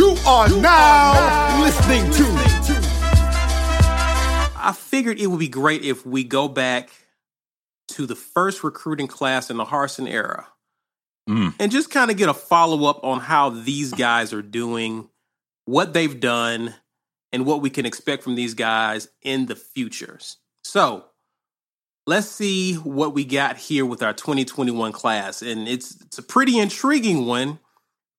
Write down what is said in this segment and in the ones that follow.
You are now listening to. I figured it would be great if we go back to the first recruiting class in the Harsin era Mm. and just kind of get a follow up on how these guys are doing, what they've done, and what we can expect from these guys in the futures. So let's see what we got here with our 2021 class. And it's it's a pretty intriguing one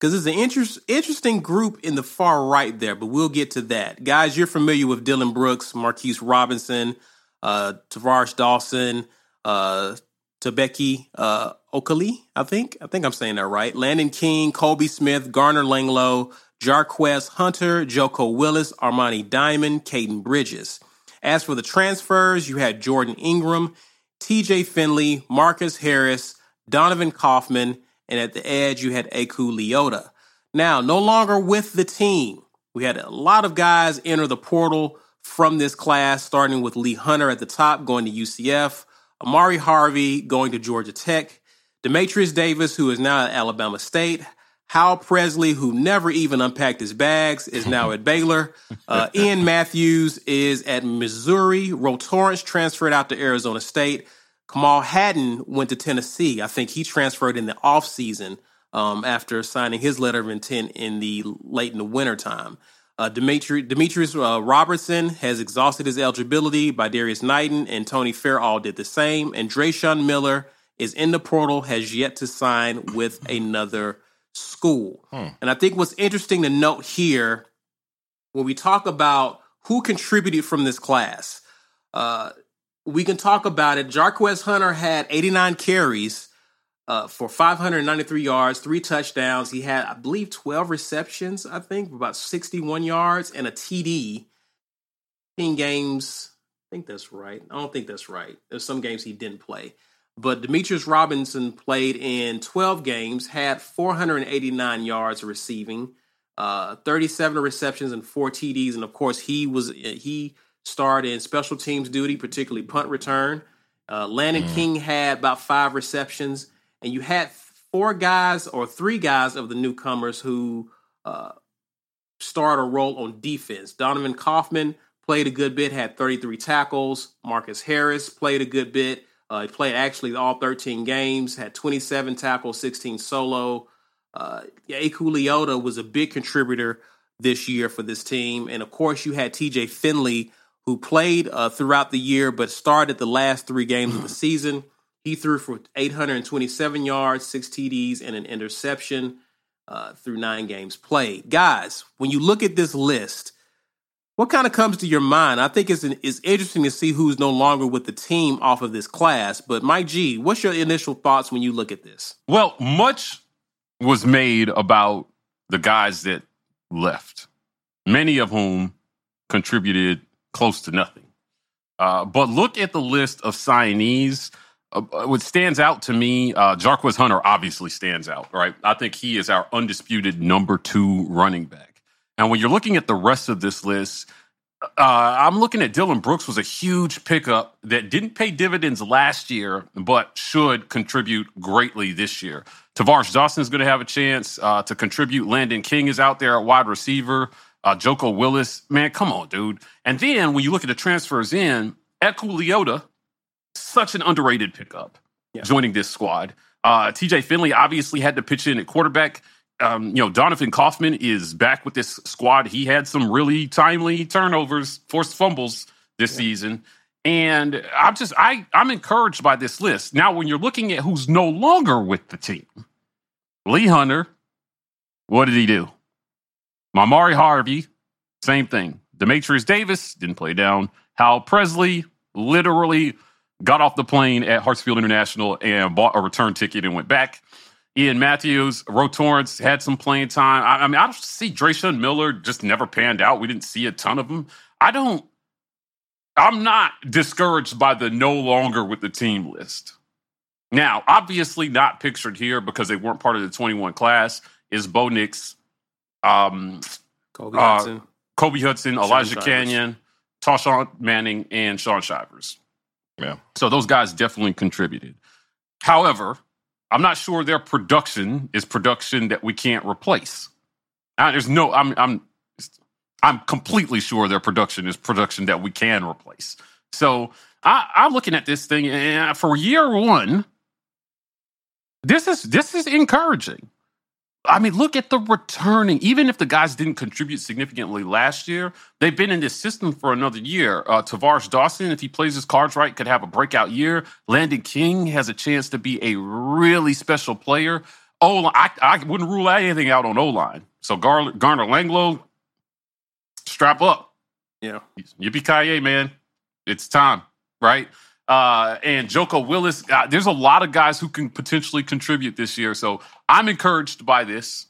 because it's an interest, interesting group in the far right there, but we'll get to that. Guys, you're familiar with Dylan Brooks, Marquise Robinson, uh, Tavares Dawson, uh, Tabeki uh, Okali, I think. I think I'm saying that right. Landon King, Colby Smith, Garner Langlo, Jarquez Hunter, Joko Willis, Armani Diamond, Caden Bridges. As for the transfers, you had Jordan Ingram, TJ Finley, Marcus Harris, Donovan Kaufman, and at the edge, you had Eku Leota. Now, no longer with the team. We had a lot of guys enter the portal from this class, starting with Lee Hunter at the top, going to UCF, Amari Harvey going to Georgia Tech, Demetrius Davis, who is now at Alabama State, Hal Presley, who never even unpacked his bags, is now at Baylor. Uh, Ian Matthews is at Missouri. Ro Torrence transferred out to Arizona State. Kamal Hadden went to Tennessee. I think he transferred in the offseason um, after signing his letter of intent in the late in the wintertime. Uh, Dimitri, Demetrius uh, Robertson has exhausted his eligibility by Darius Knighton, and Tony Fair all did the same. And Dreshun Miller is in the portal, has yet to sign with another school. And I think what's interesting to note here when we talk about who contributed from this class, uh, we can talk about it. Jarquez Hunter had 89 carries uh, for 593 yards, three touchdowns. He had, I believe, 12 receptions, I think, about 61 yards and a TD. 15 games. I think that's right. I don't think that's right. There's some games he didn't play. But Demetrius Robinson played in 12 games, had 489 yards receiving, uh, 37 receptions and four TDs, and of course he was he starred in special teams duty, particularly punt return. Uh, Landon King had about five receptions, and you had four guys or three guys of the newcomers who uh, starred a role on defense. Donovan Kaufman played a good bit, had 33 tackles. Marcus Harris played a good bit. Uh, he played actually all 13 games, had 27 tackles, 16 solo. Uh, yeah, Eku Leota was a big contributor this year for this team. And of course, you had TJ Finley, who played uh, throughout the year but started the last three games of the season. He threw for 827 yards, six TDs, and an interception uh, through nine games played. Guys, when you look at this list, what kind of comes to your mind? I think it's, an, it's interesting to see who's no longer with the team off of this class. But Mike G, what's your initial thoughts when you look at this? Well, much was made about the guys that left, many of whom contributed close to nothing. Uh, but look at the list of signees. Uh, what stands out to me, uh, Jarquez Hunter obviously stands out, right? I think he is our undisputed number two running back. And when you're looking at the rest of this list, uh, I'm looking at Dylan Brooks was a huge pickup that didn't pay dividends last year, but should contribute greatly this year. Tavares Dawson is going to have a chance uh, to contribute. Landon King is out there at wide receiver. Uh, Joko Willis, man, come on, dude. And then when you look at the transfers in, Eku Leota, such an underrated pickup Yeah. joining this squad. Uh, TJ Finley obviously had to pitch in at quarterback. um, you know, Donovan Kaufman is back with this squad. He had some really timely turnovers, forced fumbles this yeah. season. And I'm just I I'm encouraged by this list. Now, when you're looking at who's no longer with the team, Lee Hunter, what did he do? Mamari Harvey, same thing. Demetrius Davis didn't play down. Hal Presley literally got off the plane at Hartsfield International and bought a return ticket and went back. Ian Matthews, Ro Torrence had some playing time. I, I mean, I don't see Dreshun Miller just never panned out. We didn't see a ton of them. I don't. I'm not discouraged by the no longer with the team list. Now, obviously not pictured here because they weren't part of the 21 class is Bo Nix, um, Kobe uh, Hudson, Kobe Hudson, Elijah Shivers. Canion, Tashawn Manning, and Shaun Shivers. Yeah. So those guys definitely contributed. However, I'm not sure their production is production that we can't replace. There's no, I'm, I'm, I'm completely sure their production is production that we can replace. So I, I'm looking at this thing, and for year one, this is this is encouraging. I mean, look at the returning. Even if the guys didn't contribute significantly last year, they've been in this system for another year. Uh, Tavares Dawson, if he plays his cards right, could have a breakout year. Landon King has a chance to be a really special player. Oh, I, I wouldn't rule anything out on O line. So Gar- Garner Langlo, strap up. Yeah, yippee ki man! It's time, right? Uh, and Joko Willis. Uh, there's a lot of guys who can potentially contribute this year. So I'm encouraged by this.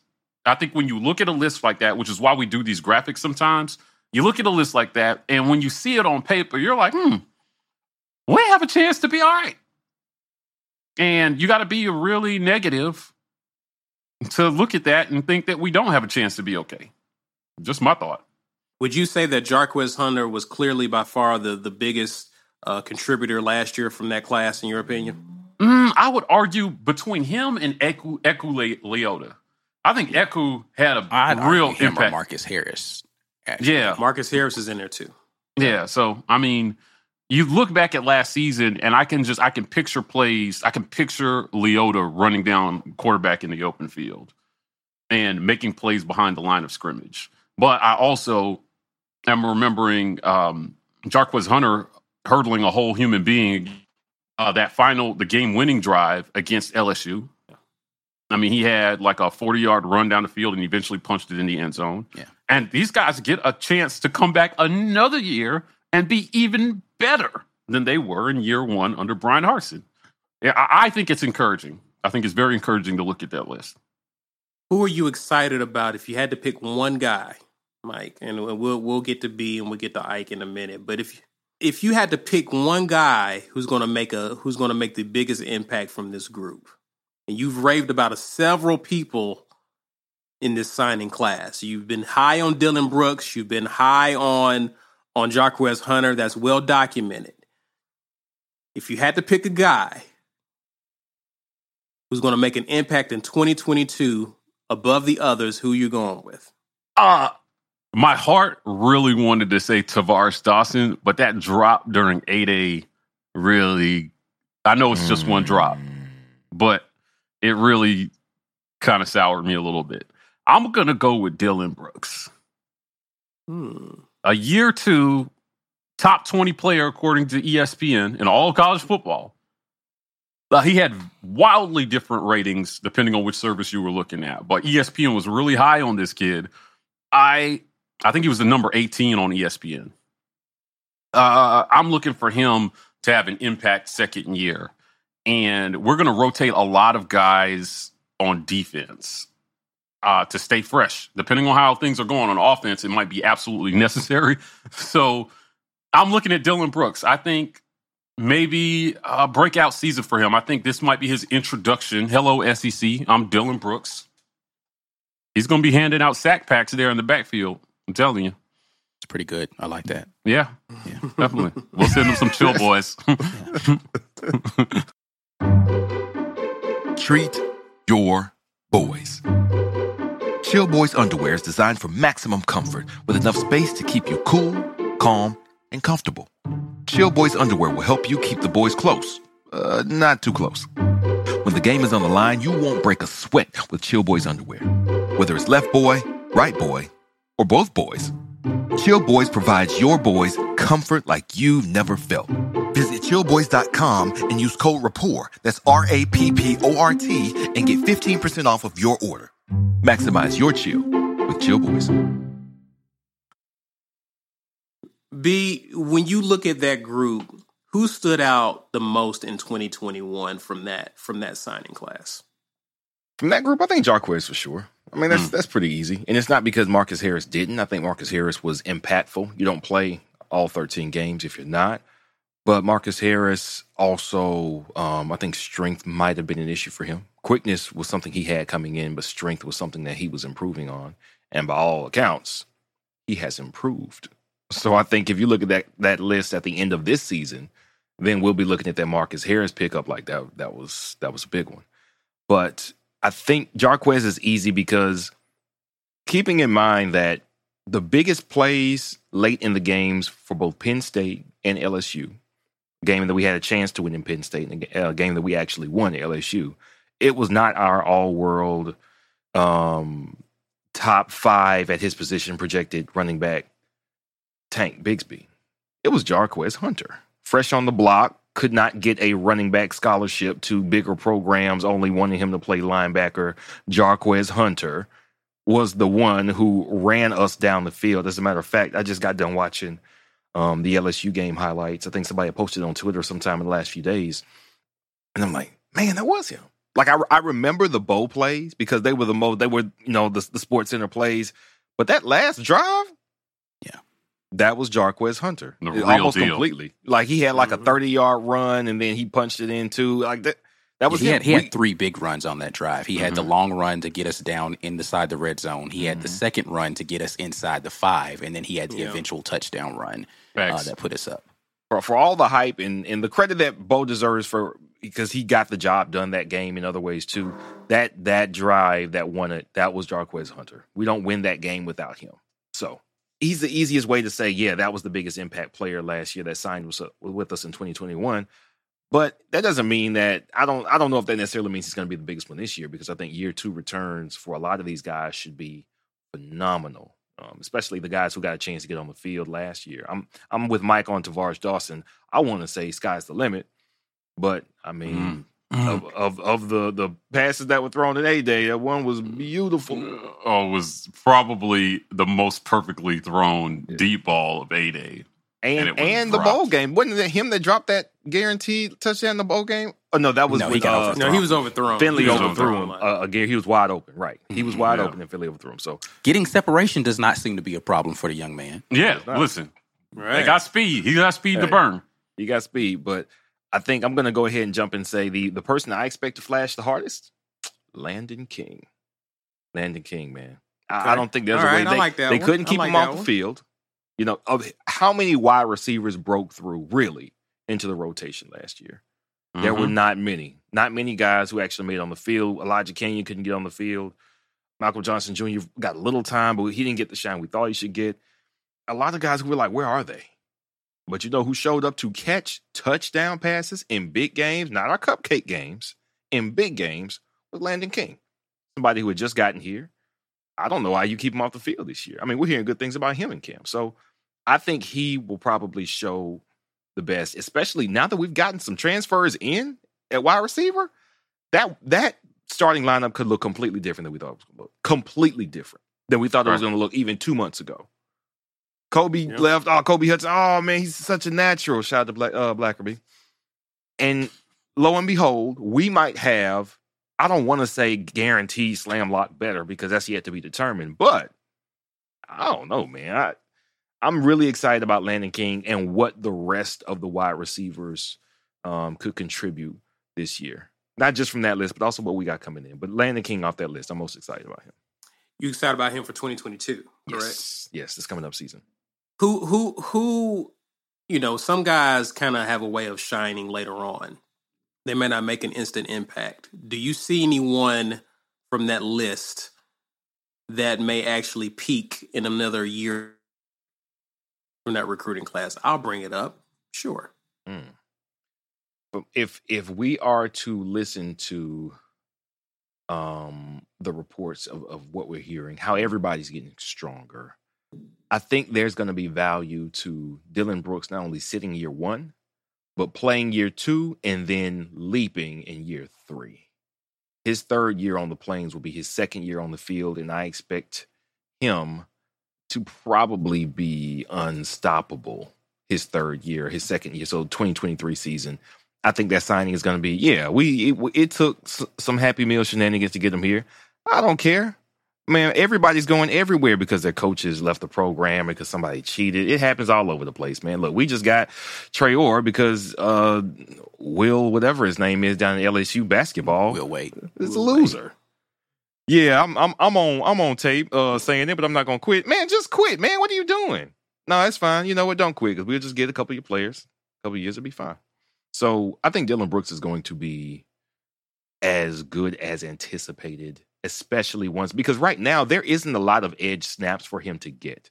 I think when you look at a list like that, which is why we do these graphics sometimes, you look at a list like that, and when you see it on paper, you're like, hmm, we have a chance to be all right. And you got to be really negative to look at that and think that we don't have a chance to be okay. Just my thought. Would you say that Jarquez Hunter was clearly by far the, the biggest uh, contributor last year from that class, in your opinion? Mm, I would argue between him and Eku, Eku Leota. I think Eku had a I'd real impact. Marcus Harris. Actually. Yeah, Marcus Harris is in there too. Yeah, so I mean, you look back at last season, and I can just I can picture plays. I can picture Leota running down quarterback in the open field and making plays behind the line of scrimmage. But I also am remembering um, Jarquez Hunter hurdling a whole human being. Uh, that final, the game winning drive against LSU. I mean, he had like a 40 yard run down the field and eventually punched it in the end zone. Yeah. And these guys get a chance to come back another year and be even better than they were in year one under Bryan Harsin. Yeah, I, I think it's encouraging. I think it's very encouraging to look at that list. Who are you excited about if you had to pick one guy, Mike? And we'll we'll get to B and we'll get to Ike in a minute. But if if you had to pick one guy who's going to make a who's going to make the biggest impact from this group, and you've raved about a, several people in this signing class, you've been high on Dylan Brooks, you've been high on on Jarquez Hunter. That's well documented. If you had to pick a guy who's going to make an impact in 2022 above the others, who you going with? Uh my heart really wanted to say Tavares Dawson, but that drop during A Day really, I know it's just one drop, mm. but it really kind of soured me a little bit. I'm going to go with Dylan Brooks. Hmm. A year two, top 20 player according to ESPN in all college football. Uh, he had wildly different ratings depending on which service you were looking at, but ESPN was really high on this kid. I I think he was the number 18 on ESPN. Uh, I'm looking for him to have an impact second year. And we're going to rotate a lot of guys on defense uh, to stay fresh. Depending on how things are going on offense, it might be absolutely necessary. So I'm looking at Dylan Brooks. I think maybe a breakout season for him. I think this might be his introduction. Hello, SEC. I'm Dylan Brooks. He's going to be handing out sack packs there in the backfield. I'm telling you. It's pretty good. I like that. Yeah, yeah. definitely. We'll send them some chill boys. Treat your boys. Chill Boys underwear is designed for maximum comfort with enough space to keep you cool, calm, and comfortable. Chill Boys underwear will help you keep the boys close, uh, not too close. When the game is on the line, you won't break a sweat with Chill Boys underwear. Whether it's left boy, right boy, or both boys, Chill Boys provides your boys comfort like you've never felt. Visit chillboys.com and use code RAPPORT, that's R A P P O R T, and get 15% off of your order. Maximize your chill with Chill Boys. B, when you look at that group, who stood out the most in 2021 from that from that signing class? From that group, I think Jarquez for sure. I mean, that's mm. that's pretty easy, and it's not because Marcus Harris didn't. I think Marcus Harris was impactful. You don't play all 13 games if you're not. But Marcus Harris also, um, I think strength might have been an issue for him. Quickness was something he had coming in, but strength was something that he was improving on. And by all accounts, he has improved. So I think if you look at that that list at the end of this season, then we'll be looking at that Marcus Harris pickup like that. That was that was a big one. But I think Jarquez is easy because keeping in mind that the biggest plays late in the games for both Penn State and LSU, game that we had a chance to win in Penn State, and a uh, game that we actually won at LSU, it was not our all world um, top five at his position projected running back Tank Bigsby. It was Jarquez Hunter, fresh on the block, could not get a running back scholarship to bigger programs, only wanting him to play linebacker. Jarquez Hunter was the one who ran us down the field. As a matter of fact, I just got done watching um, the LSU game highlights. I think somebody posted on Twitter sometime in the last few days, and I'm like, man, that was him. Like I, I remember the bowl plays because they were the most, they were you know the the Sports Center plays, but that last drive, that was Jarquez Hunter, the almost deal. completely. Like he had like mm-hmm. a 30 yard run, and then he punched it into like that. That was yeah, he, had, he had three big runs on that drive. He had the Mhm. long run to get us down inside the red zone. He had the Mhm. second run to get us inside the five, and then he had the Yeah. eventual touchdown run uh, that put us up. for, for all the hype and, and the credit that Bo deserves for because he got the job done that game in other ways too. That that drive that won it, that was Jarquez Hunter. We don't win that game without him. So he's the easiest way to say, yeah, that was the biggest impact player last year that signed with, with us in 2021. But that doesn't mean that I don't I don't know if that necessarily means he's going to be the biggest one this year because I think year two returns for a lot of these guys should be phenomenal. Um, especially the guys who got a chance to get on the field last year. I'm I'm with Mike on Tavares Dawson. I want to say sky's the limit, but I mean, of, of of the the passes that were thrown in A Day, that one was beautiful. Oh, it was probably the most perfectly thrown deep ball of A Day. And And and, the bowl game wasn't it him that dropped that guaranteed touchdown in the bowl game? Oh no, that was No, he with, got uh, overthrown. No, he was overthrown. Finley was overthrew him. Uh, again, he was wide open. Right, he was wide Yeah. open, and Philly overthrew him. So Getting separation does not seem to be a problem for the young man. Yeah, listen, right. they got speed. He got speed Hey. to burn. he got speed, but I think I'm going to go ahead and jump and say the the person I expect to flash the hardest, Landon King. Landon King, man. I, I don't think there's All a way right, they, like that they one. couldn't keep like him off the field. You know, of how many wide receivers broke through really into the rotation last year? There were Mhm. not many, not many guys who actually made on the field. Elijah Canion couldn't get on the field. Michael Johnson Jr. got a little time, but he didn't get the shine we thought he should get. A lot of guys who were like, where are they? But you know who showed up to catch touchdown passes in big games, not our cupcake games, in big games, was Landon King. Somebody who had just gotten here. I don't know why you keep him off the field this year. I mean, we're hearing good things about him in camp. So I think he will probably show the best, especially now that we've gotten some transfers in at wide receiver. That that starting lineup could look completely different than we thought it was going to look. Completely different than we thought it was going to look even two months ago. Kobe Yeah. left. Oh, Kobe Hudson. Oh man, he's such a natural. Shout out to Black, uh, Blackerby. And lo and behold, we might have. I don't want to say guaranteed slam lock better because that's yet to be determined. But I don't know, man. I, I'm really excited about Landon King and what the rest of the wide receivers um, could contribute this year. Not just from that list, but also what we got coming in. But Landon King off that list, I'm most excited about him. You excited about him for 2022, correct? Yes, yes, this coming up season. Who who who you know, some guys kind of have a way of shining later on. They may not make an instant impact. Do you see anyone from that list that may actually peak in another year from that recruiting class? I'll bring it up. Sure. Mm. If if we are to listen to um, the reports of, of what we're hearing, how everybody's getting stronger, I think there's going to be value to Dylan Brooks not only sitting year one, but playing year two and then leaping in year three. His third year on the plains will be his second year on the field, and I expect him to probably be unstoppable his third year, his second year, so 2023 season. I think that signing is going to be, yeah, we it, it took s- some happy meal shenanigans to get him here. I don't care. Man, everybody's going everywhere because their coaches left the program because somebody cheated. It happens all over the place, man. Look, we just got Trey Orr because uh, Will, whatever his name is, down in LSU basketball, We'll wait. is a loser. Yeah, I'm I'm I'm on I'm on tape uh, saying it, but I'm not gonna quit. Man, just quit, man. What are you doing? No, that's fine. You know what? Don't quit because we'll just get a couple of your players. A couple of years, it'll be fine. So I think Dylan Brooks is going to be as good as anticipated, especially once because right now there isn't a lot of edge snaps for him to get.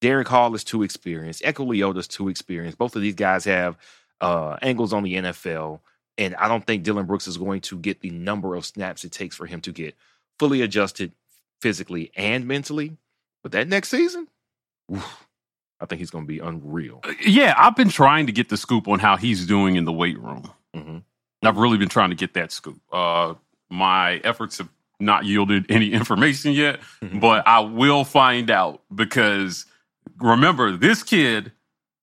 Derick Hall is too experienced. Eku Leota's too experienced. Both of these guys have uh, angles on the NFL, and I don't think Dylan Brooks is going to get the number of snaps it takes for him to get fully adjusted physically and mentally. But that next season, oof, I think he's going to be unreal. Yeah, I've been trying to get the scoop on how he's doing in the weight room. hmm I've really been trying to get that scoop. Uh, my efforts have not yielded any information yet, mm-hmm. but I will find out because remember, this kid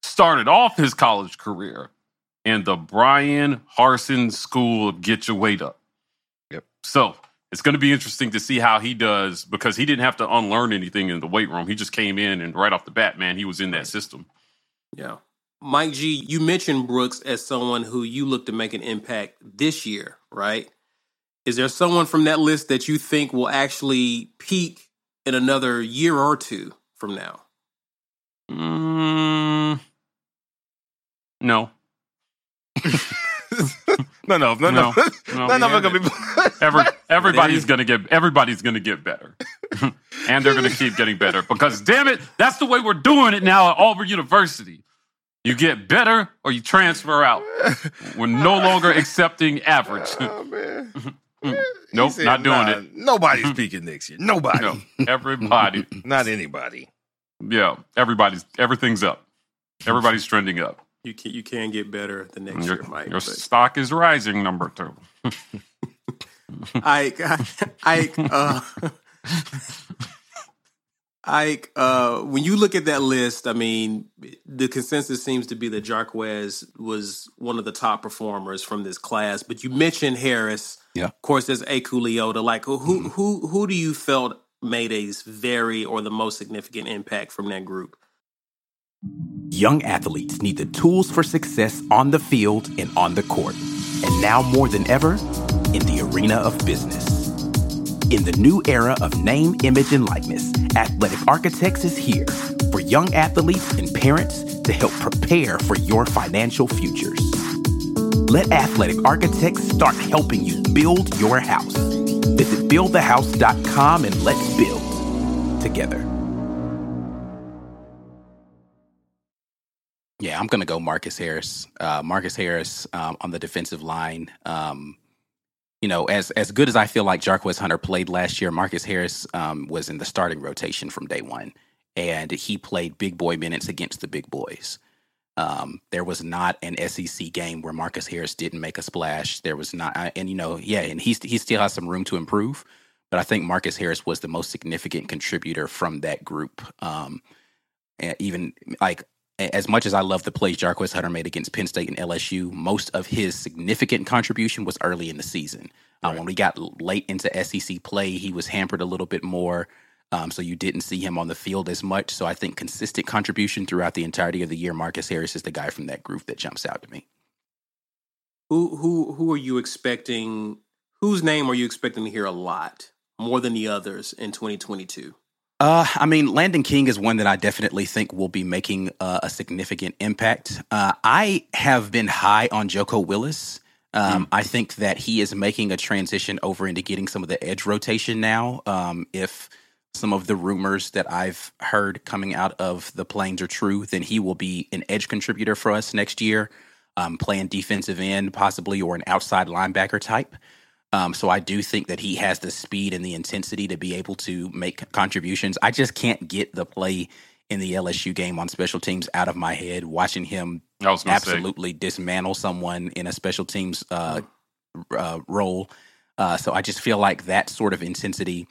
started off his college career in the Bryan Harsin School of Get Your Weight Up. Yep. So it's going to be interesting to see how he does because he didn't have to unlearn anything in the weight room. He just came in and right off the bat, man, he was in that system. Yeah. Mike G, you mentioned Brooks as someone who you look to make an impact this year, right? Is there someone from that list that you think will actually peak in another year or two from now? Mm, no. no, no, no, no, No, no, no, no, gonna be. Every, everybody's gonna get everybody's gonna get better, and they're gonna keep getting better because damn it, that's the way we're doing it now at Auburn University. You get better or you transfer out. We're no longer accepting average. oh man, Nope, said, not doing nah, it. Nobody's peaking next year. Nobody, No, everybody, not anybody. yeah, everybody's everything's up. Everybody's trending up. You can you can get better the next Your, year, Mike. your but- stock is rising, number two. Ike, Ike, uh, Ike, uh, when you look at that list, I mean, the consensus seems to be that Jarquez was one of the top performers from this class. But you mentioned Harris. Yeah. Of course, there's Eku Leota. Like, who who who do you felt made a very or the most significant impact from that group? Young athletes need the tools for success on the field and on the court. And now more than ever, in the arena of business. In the new era of name, image, and likeness, Athletic Architects is here for young athletes and parents to help prepare for your financial futures. Let Athletic Architects start helping you build your house. Visit buildthehouse.com and let's build together. Yeah, I'm going to go Marcus Harris. Uh, Marcus Harris um, on the defensive line. Um, you know, as as good as I feel like Jarquez Hunter played last year, Marcus Harris um, was in the starting rotation from day one, and he played big boy minutes against the big boys. Um, there was not an SEC game where Marcus Harris didn't make a splash. There was not, and you know, yeah, and he he still has some room to improve, but I think Marcus Harris was the most significant contributor from that group. Um, and even like as much as I love the plays Jarquez Hunter made against Penn State and LSU, most of his significant contribution was early in the season. Um, when we got late into SEC play, he was hampered a little bit more. Um, so you didn't see him on the field as much. So I think consistent contribution throughout the entirety of the year. Marcus Harris is the guy from that group that jumps out to me. Who who who are you expecting? Whose name are you expecting to hear a lot more than the others in 2022? Uh, I mean, Landon King is one that I definitely think will be making uh, a significant impact. Uh, I have been high on Joko Willis. Um, I think that he is making a transition over into getting some of the edge rotation now. Um, if some of the rumors that I've heard coming out of the plains are true, then he will be an edge contributor for us next year, um, playing defensive end possibly or an outside linebacker type. Um, so I do think that he has the speed and the intensity to be able to make contributions. I just can't get the play in the LSU game on special teams out of my head. Watching him I was gonna absolutely dismantle someone in a special teams uh, uh, role. Uh, so I just feel like that sort of intensity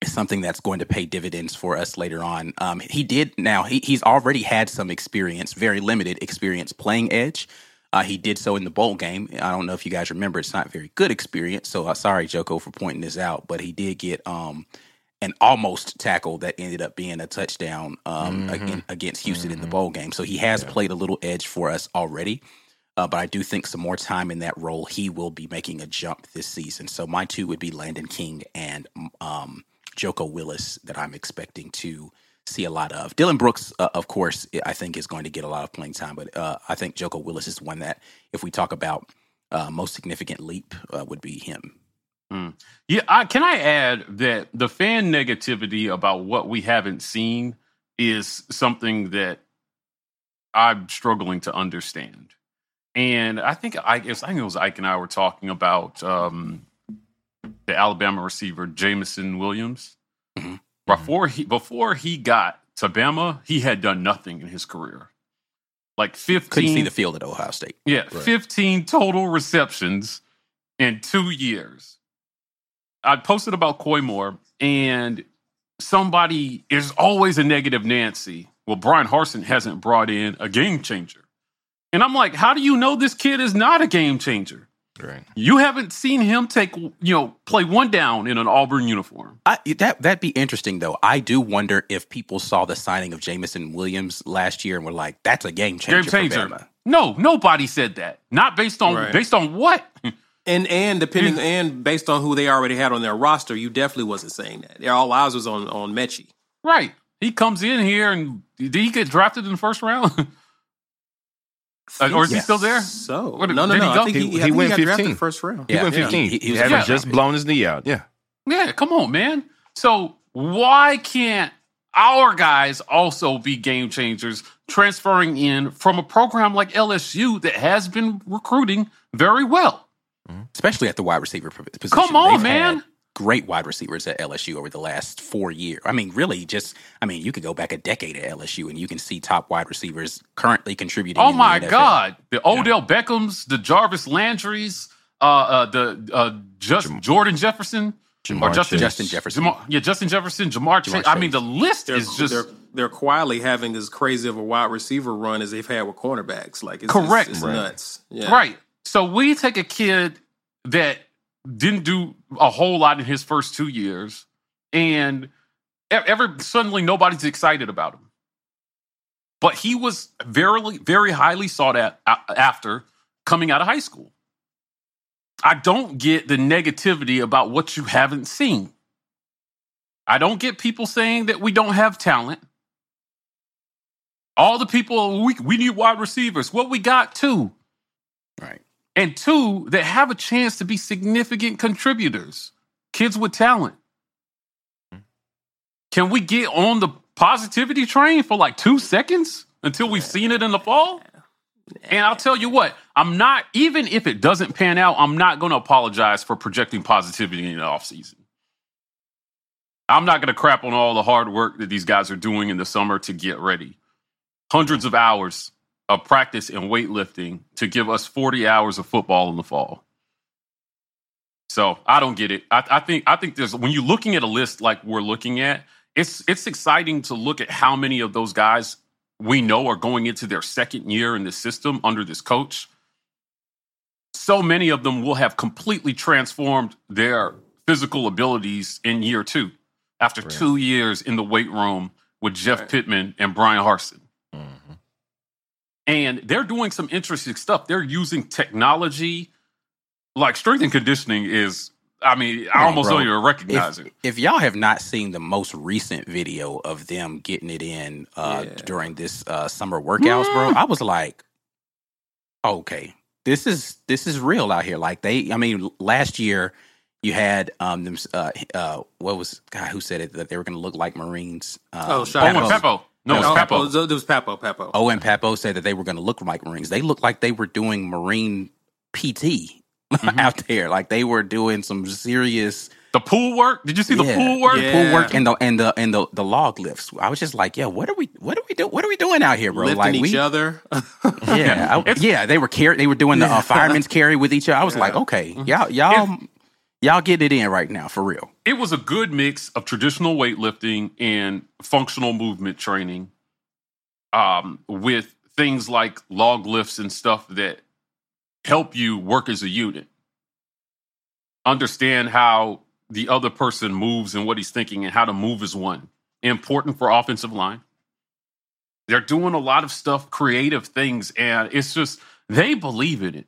is something that's going to pay dividends for us later on. Um, he did now. He, he's already had some experience, very limited experience playing edge. Uh, he did so in the bowl game. I don't know if you guys remember. It's not very good experience. So uh, sorry, Joko, for pointing this out. But he did get um, an almost tackle that ended up being a touchdown um, Mhm. again, against Houston in the bowl game. So he has played a little edge for us already. Uh, but I do think some more time in that role, he will be making a jump this season. So my two would be Landon King and um, Joko Willis that I'm expecting to see a lot of. Dylan Brooks, uh, of course, I think is going to get a lot of playing time, but uh, I think Joko Willis is one that, if we talk about uh, most significant leap, uh, would be him. Mm. Yeah, I, can I add that the fan negativity about what we haven't seen is something that I'm struggling to understand. And I think I guess I think it was Ike and I were talking about um, the Alabama receiver Jameson Williams. Mhm. Before he before he got to Bama, he had done nothing in his career. Like fifteen, Couldn't see the field at Ohio State. yeah, 15 total receptions in two years. I posted about Koy Moore, and somebody is always a negative Nancy. Well, Bryan Harsin hasn't brought in a game changer. And I'm like, how do you know this kid is not a game changer? Right. You haven't seen him take, you know, play one down in an Auburn uniform. I, that that'd be interesting though. I do wonder if people saw the signing of Jameson Williams last year and were like, "That's a game changer." Game changer. For Bama. No, nobody said that. Not based on Right. based on what? And and depending and based on who they already had on their roster, you definitely wasn't saying that. Their all eyes was on on Metchie. Right. He comes in here and did he get drafted in the first round? Uh, or is he still there? So What- no, no, did he no. go? I think he, He- I he think went got drafted 15. first round. He Yeah, went yeah, 15. he- He, he was had Yeah. just blown his knee out. Yeah. Yeah, come on, man. So why can't our guys also be game changers transferring in from a program like LSU that has been recruiting very well? especially at the wide receiver position. Come on, They've man. Had Great wide receivers at LSU over the last four years. I mean, really, just I mean, you could go back a decade at LSU and you can see top wide receivers currently contributing. Oh in the my NFL. God. The Odell Beckhams, the Jarvis Landrys, uh, uh, the uh, just Jordan Jefferson. Ja'Marr or Justin, Chase. Justin Jefferson. Ja'Marr, yeah, Justin Jefferson, Ja'Marr, Chase. Ja'Marr I mean, the list They're, is just they're they're quietly having as crazy of a wide receiver run as they've had with cornerbacks. Like it's, Correct. it's, it's Right. nuts. Yeah. Right. So we take a kid that didn't do a whole lot in his first two years, and e- every suddenly nobody's excited about him. But he was very, very highly sought at after coming out of high school. I don't get the negativity about what you haven't seen. I don't get people saying that we don't have talent. All the people we we need wide receivers. What we got too Right. And two that have a chance to be significant contributors kids with talent. Mm-hmm. Can we get on the positivity train for like two seconds until we've seen it in the fall? And i'll tell you what i'm not even if it doesn't pan out i'm not going to apologize for projecting positivity in the offseason i'm not going to crap on all the hard work that these guys are doing in the summer to get ready. Hundreds of hours of practice and weightlifting to give us 40 hours of football in the fall. So I don't get it. I, I think I think there's when you're looking at a list like we're looking at, it's it's exciting to look at how many of those guys we know are going into their second year in the system under this coach. So many of them will have completely transformed their physical abilities in year two after Right. two years in the weight room with Jeff Right. Pittman and Bryan Harsin. And they're doing some interesting stuff. They're using technology, like strength and conditioning is. I mean, I Oh, almost bro. don't even recognize If, it. if y'all have not seen the most recent video of them getting it in uh, Yeah. during this uh, summer workouts, bro, I was like, okay, this is this is real out here. Like they, I mean, last year you had um them uh, uh what was guy who said it that they were going to look like Marines. Um, Oh, Oh, Shaq and Peppo. No, No, it's Papo. Peppo. It was, it was Papo. Papo. Owen Papo said that they were going to look like Marines. They looked like they were doing Marine PT mm-hmm. out there. Like they were doing some serious the pool work. Did you see the pool work? Yeah. Pool work and the and the and the, the log lifts. I was just like, yeah, what are we what are we doing? What are we doing out here, bro? Lifting like each we, other. yeah, I, yeah. They were carry. They were doing the uh, fireman's carry with each other. I was yeah. like, okay, mm-hmm. y'all y'all if, y'all get it in right now for real. It was a good mix of traditional weightlifting and functional movement training, um, with things like log lifts and stuff that help you work as a unit. Understand how the other person moves and what he's thinking and how to move as one. Important for offensive line. They're doing a lot of stuff, creative things, and it's just they believe in it.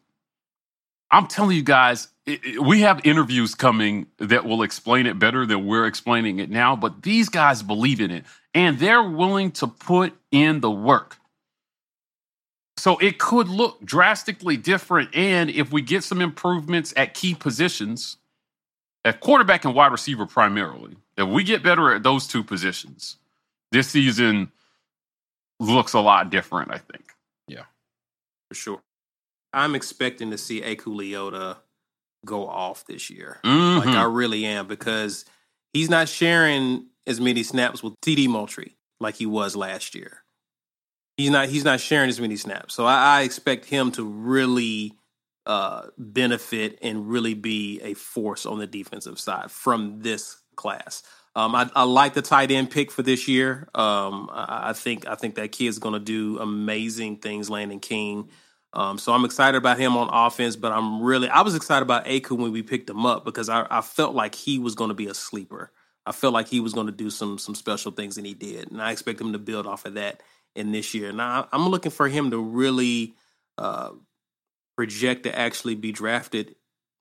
I'm telling you guys, we have interviews coming that will explain it better than we're explaining it now, but these guys believe in it and they're willing to put in the work. So it could look drastically different. And if we get some improvements at key positions, at quarterback and wide receiver primarily, if we get better at those two positions, this season looks a lot different, I think. Yeah, for sure. I'm expecting to see Eku Leota go off this year. Mm-hmm. Like I really am because he's not sharing as many snaps with TD Moultrie like he was last year. He's not he's not sharing as many snaps. So I, I expect him to really uh, benefit and really be a force on the defensive side from this class. Um, I, I, like the tight end pick for this year. Um, I, I, think I think that kid's going to do amazing things. Landon King. Um, so I'm excited about him on offense, but I'm really I was excited about Eku when we picked him up because I, I felt like he was going to be a sleeper. I felt like he was going to do some some special things, and he did. And I expect him to build off of that in this year. Now I'm looking for him to really uh, project to actually be drafted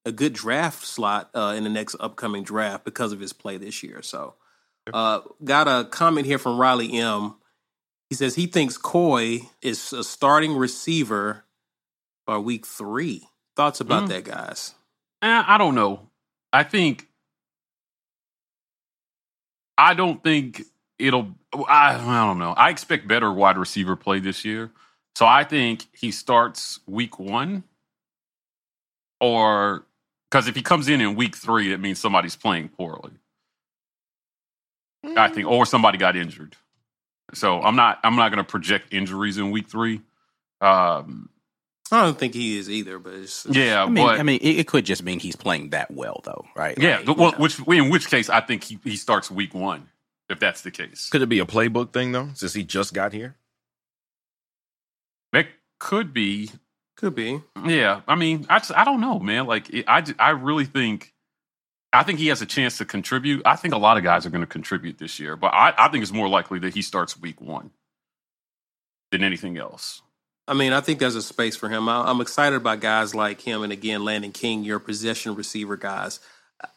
a good draft slot uh, in the next upcoming draft because of his play this year. So, uh, got a comment here from Riley M. He says he thinks Koy is a starting receiver by week three. Thoughts about mm. that, guys? Eh, I don't know. I think I don't think it'll. I, I don't know. I expect better wide receiver play this year. So I think he starts week one, or because if he comes in in week three, it means somebody's playing poorly. Mm. I think, or somebody got injured. So I'm not. I'm not going to project injuries in week three. Um, I don't think he is either, but it's, it's, yeah. I mean, but, I mean, it, it, could just mean he's playing that well, though, right? Yeah. Like, well, which in which case, I think he, he starts week one if that's the case. Could it be a playbook thing though, since he just got here? It could be. Could be. Yeah. I mean, I just, I don't know, man. Like, it, I I really think. I think he has a chance to contribute. I think a lot of guys are going to contribute this year, but I, I think it's more likely that he starts week one than anything else. I mean, I think there's a space for him. I, am excited about guys like him, and again, Landon King, your possession receiver guys.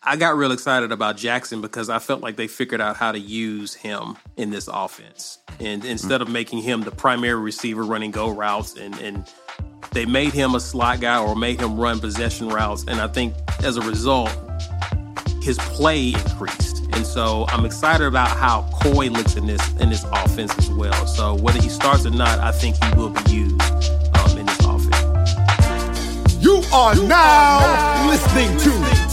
I got real excited about Jackson because I felt like they figured out how to use him in this offense, and instead of making him the primary receiver running go routes, and and they made him a slot guy or made him run possession routes, and I think as a result, his play increased. And so I'm excited about how Koy looks in this in this offense as well. So whether he starts or not, I think he will be used um, in this offense. You are, you now, are now listening to